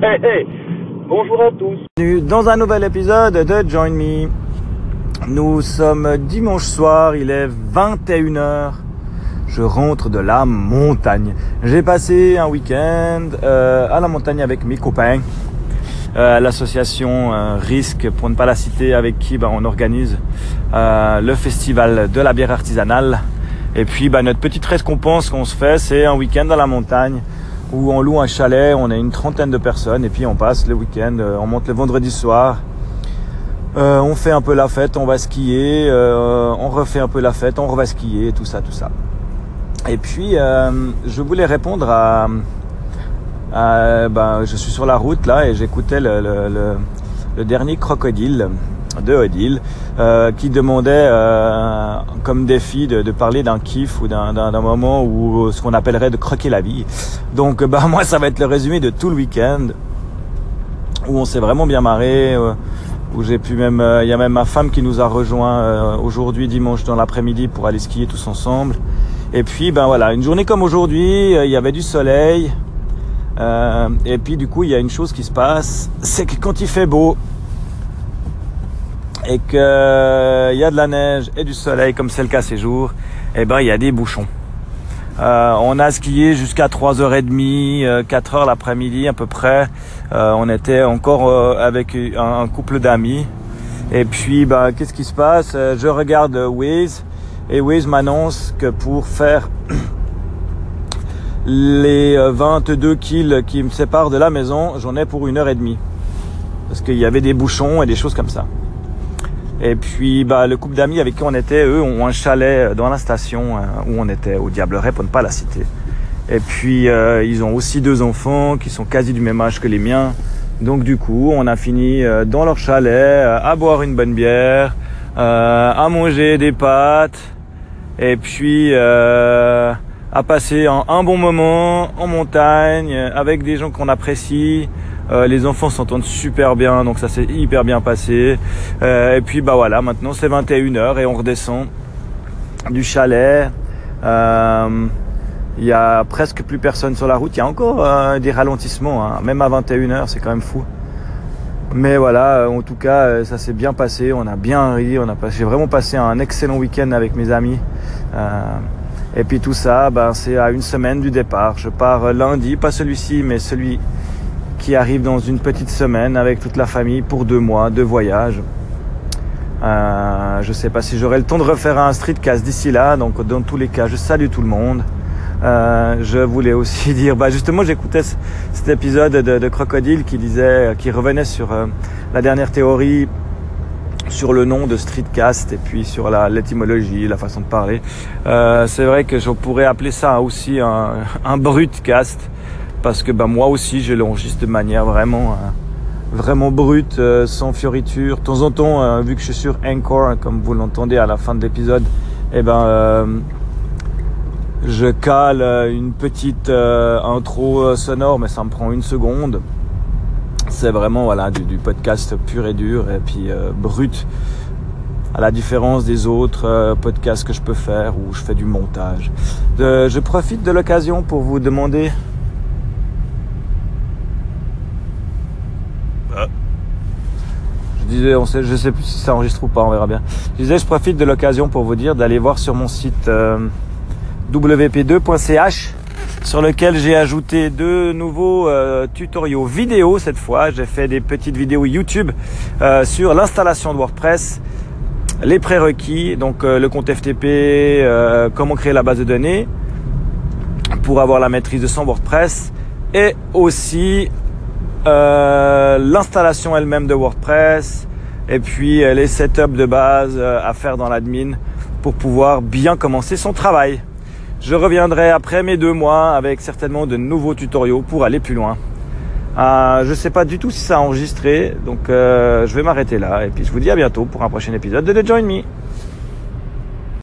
Hey, hey Bonjour à tous Bienvenue dans un nouvel épisode de Join Me. Nous sommes dimanche soir, il est 21h. Je rentre de la montagne. J'ai passé un week-end euh, à la montagne avec mes copains. Euh, l'association euh, Risque, pour ne pas la citer, avec qui bah, on organise euh, le festival de la bière artisanale. Et puis bah, notre petite récompense qu'on se fait, c'est un week-end dans la montagne où on loue un chalet, on est une trentaine de personnes et puis on passe le week-end, euh, on monte le vendredi soir, euh, on fait un peu la fête, on va skier, euh, on refait un peu la fête, on va skier, tout ça, tout ça. Et puis je voulais répondre à, ben, je suis sur la route là et j'écoutais le dernier crocodile de Odile, euh, qui demandait euh, comme défi de, parler d'un kiff ou d'un moment où ce qu'on appellerait de croquer la vie. Donc bah moi ça va être le résumé de tout le week-end où on s'est vraiment bien marré. Euh, où j'ai pu même, il y a même ma femme qui nous a rejoint aujourd'hui dimanche dans l'après-midi pour aller skier tous ensemble. Et puis ben voilà, une journée comme aujourd'hui, il y avait du soleil. et puis du coup, il y a une chose qui se passe, c'est que quand il fait beau, et qu'il euh, y a de la neige et du soleil comme c'est le cas ces jours, eh ben il y a des bouchons. Euh, on a skié jusqu'à 3h30, 4h euh, l'après-midi à peu près. on était encore avec un, couple d'amis. Et puis, bah, qu'est-ce qui se passe? Je regarde Waze et Waze m'annonce que pour faire les 22 kills qui me séparent de la maison, j'en ai pour une heure et demie. Parce qu'il y avait des bouchons et des choses comme ça. Et puis bah, le couple d'amis avec qui on était, eux, ont un chalet dans la station euh, où on était, au Diableret, pour ne pas la citer. Et puis euh, ils ont aussi deux enfants qui sont quasi du même âge que les miens. Donc du coup, on a fini euh, dans leur chalet à boire une bonne bière, à manger des pâtes, et puis à passer un bon moment en montagne avec des gens qu'on apprécie. Euh, les enfants s'entendent super bien, donc ça s'est hyper bien passé. Euh, et puis bah voilà, maintenant c'est 21h et on redescend du chalet. Euh, il y a presque plus personne sur la route. Il y a encore des ralentissements, hein. même à 21h, c'est quand même fou. Mais voilà, en tout cas, ça s'est bien passé. On a bien ri. On a j'ai vraiment passé un excellent week-end avec mes amis. et puis tout ça, ben, c'est à une semaine du départ. Je pars lundi, pas celui-ci, mais celui qui arrive dans une petite semaine avec toute la famille pour deux mois de voyage. Euh, je sais pas si j'aurai le temps de refaire un streetcast d'ici là, donc dans tous les cas, je salue tout le monde. Euh, je voulais aussi dire, bah justement, j'écoutais cet épisode de, Crocodile qui disait, revenait sur euh, la dernière théorie sur le nom de streetcast et puis sur la l'étymologie, la façon de parler. C'est vrai que je pourrais appeler ça aussi un brutcast parce que bah, moi aussi je l'enregistre de manière vraiment euh, vraiment brute, euh, sans fioriture. De temps en temps, euh, vu que je suis sur Anchor, comme vous l'entendez à la fin de l'épisode, eh ben je cale une petite intro sonore, mais ça me prend une seconde. C'est vraiment voilà du, podcast pur et dur et puis brut, à la différence des autres podcasts que je peux faire où je fais du montage. je profite de l'occasion pour vous demander je sais plus si ça enregistre ou pas, on verra bien. Je disais, je profite de l'occasion pour vous dire d'aller voir sur mon site euh, wp2.ch sur lequel j'ai ajouté deux nouveaux euh, tutoriaux vidéo cette fois. J'ai fait des petites vidéos YouTube euh, sur l'installation de WordPress, les prérequis, donc le compte FTP, comment créer la base de données pour avoir la maîtrise de son WordPress et aussi euh, l'installation elle-même de WordPress et puis euh, les setups de base euh, à faire dans l'admin pour pouvoir bien commencer son travail. Je reviendrai après mes deux mois avec certainement de nouveaux tutoriaux pour aller plus loin. Euh, je ne sais pas du tout si ça a enregistré, donc je vais m'arrêter là et puis je vous dis à bientôt pour un prochain épisode de The Join Me.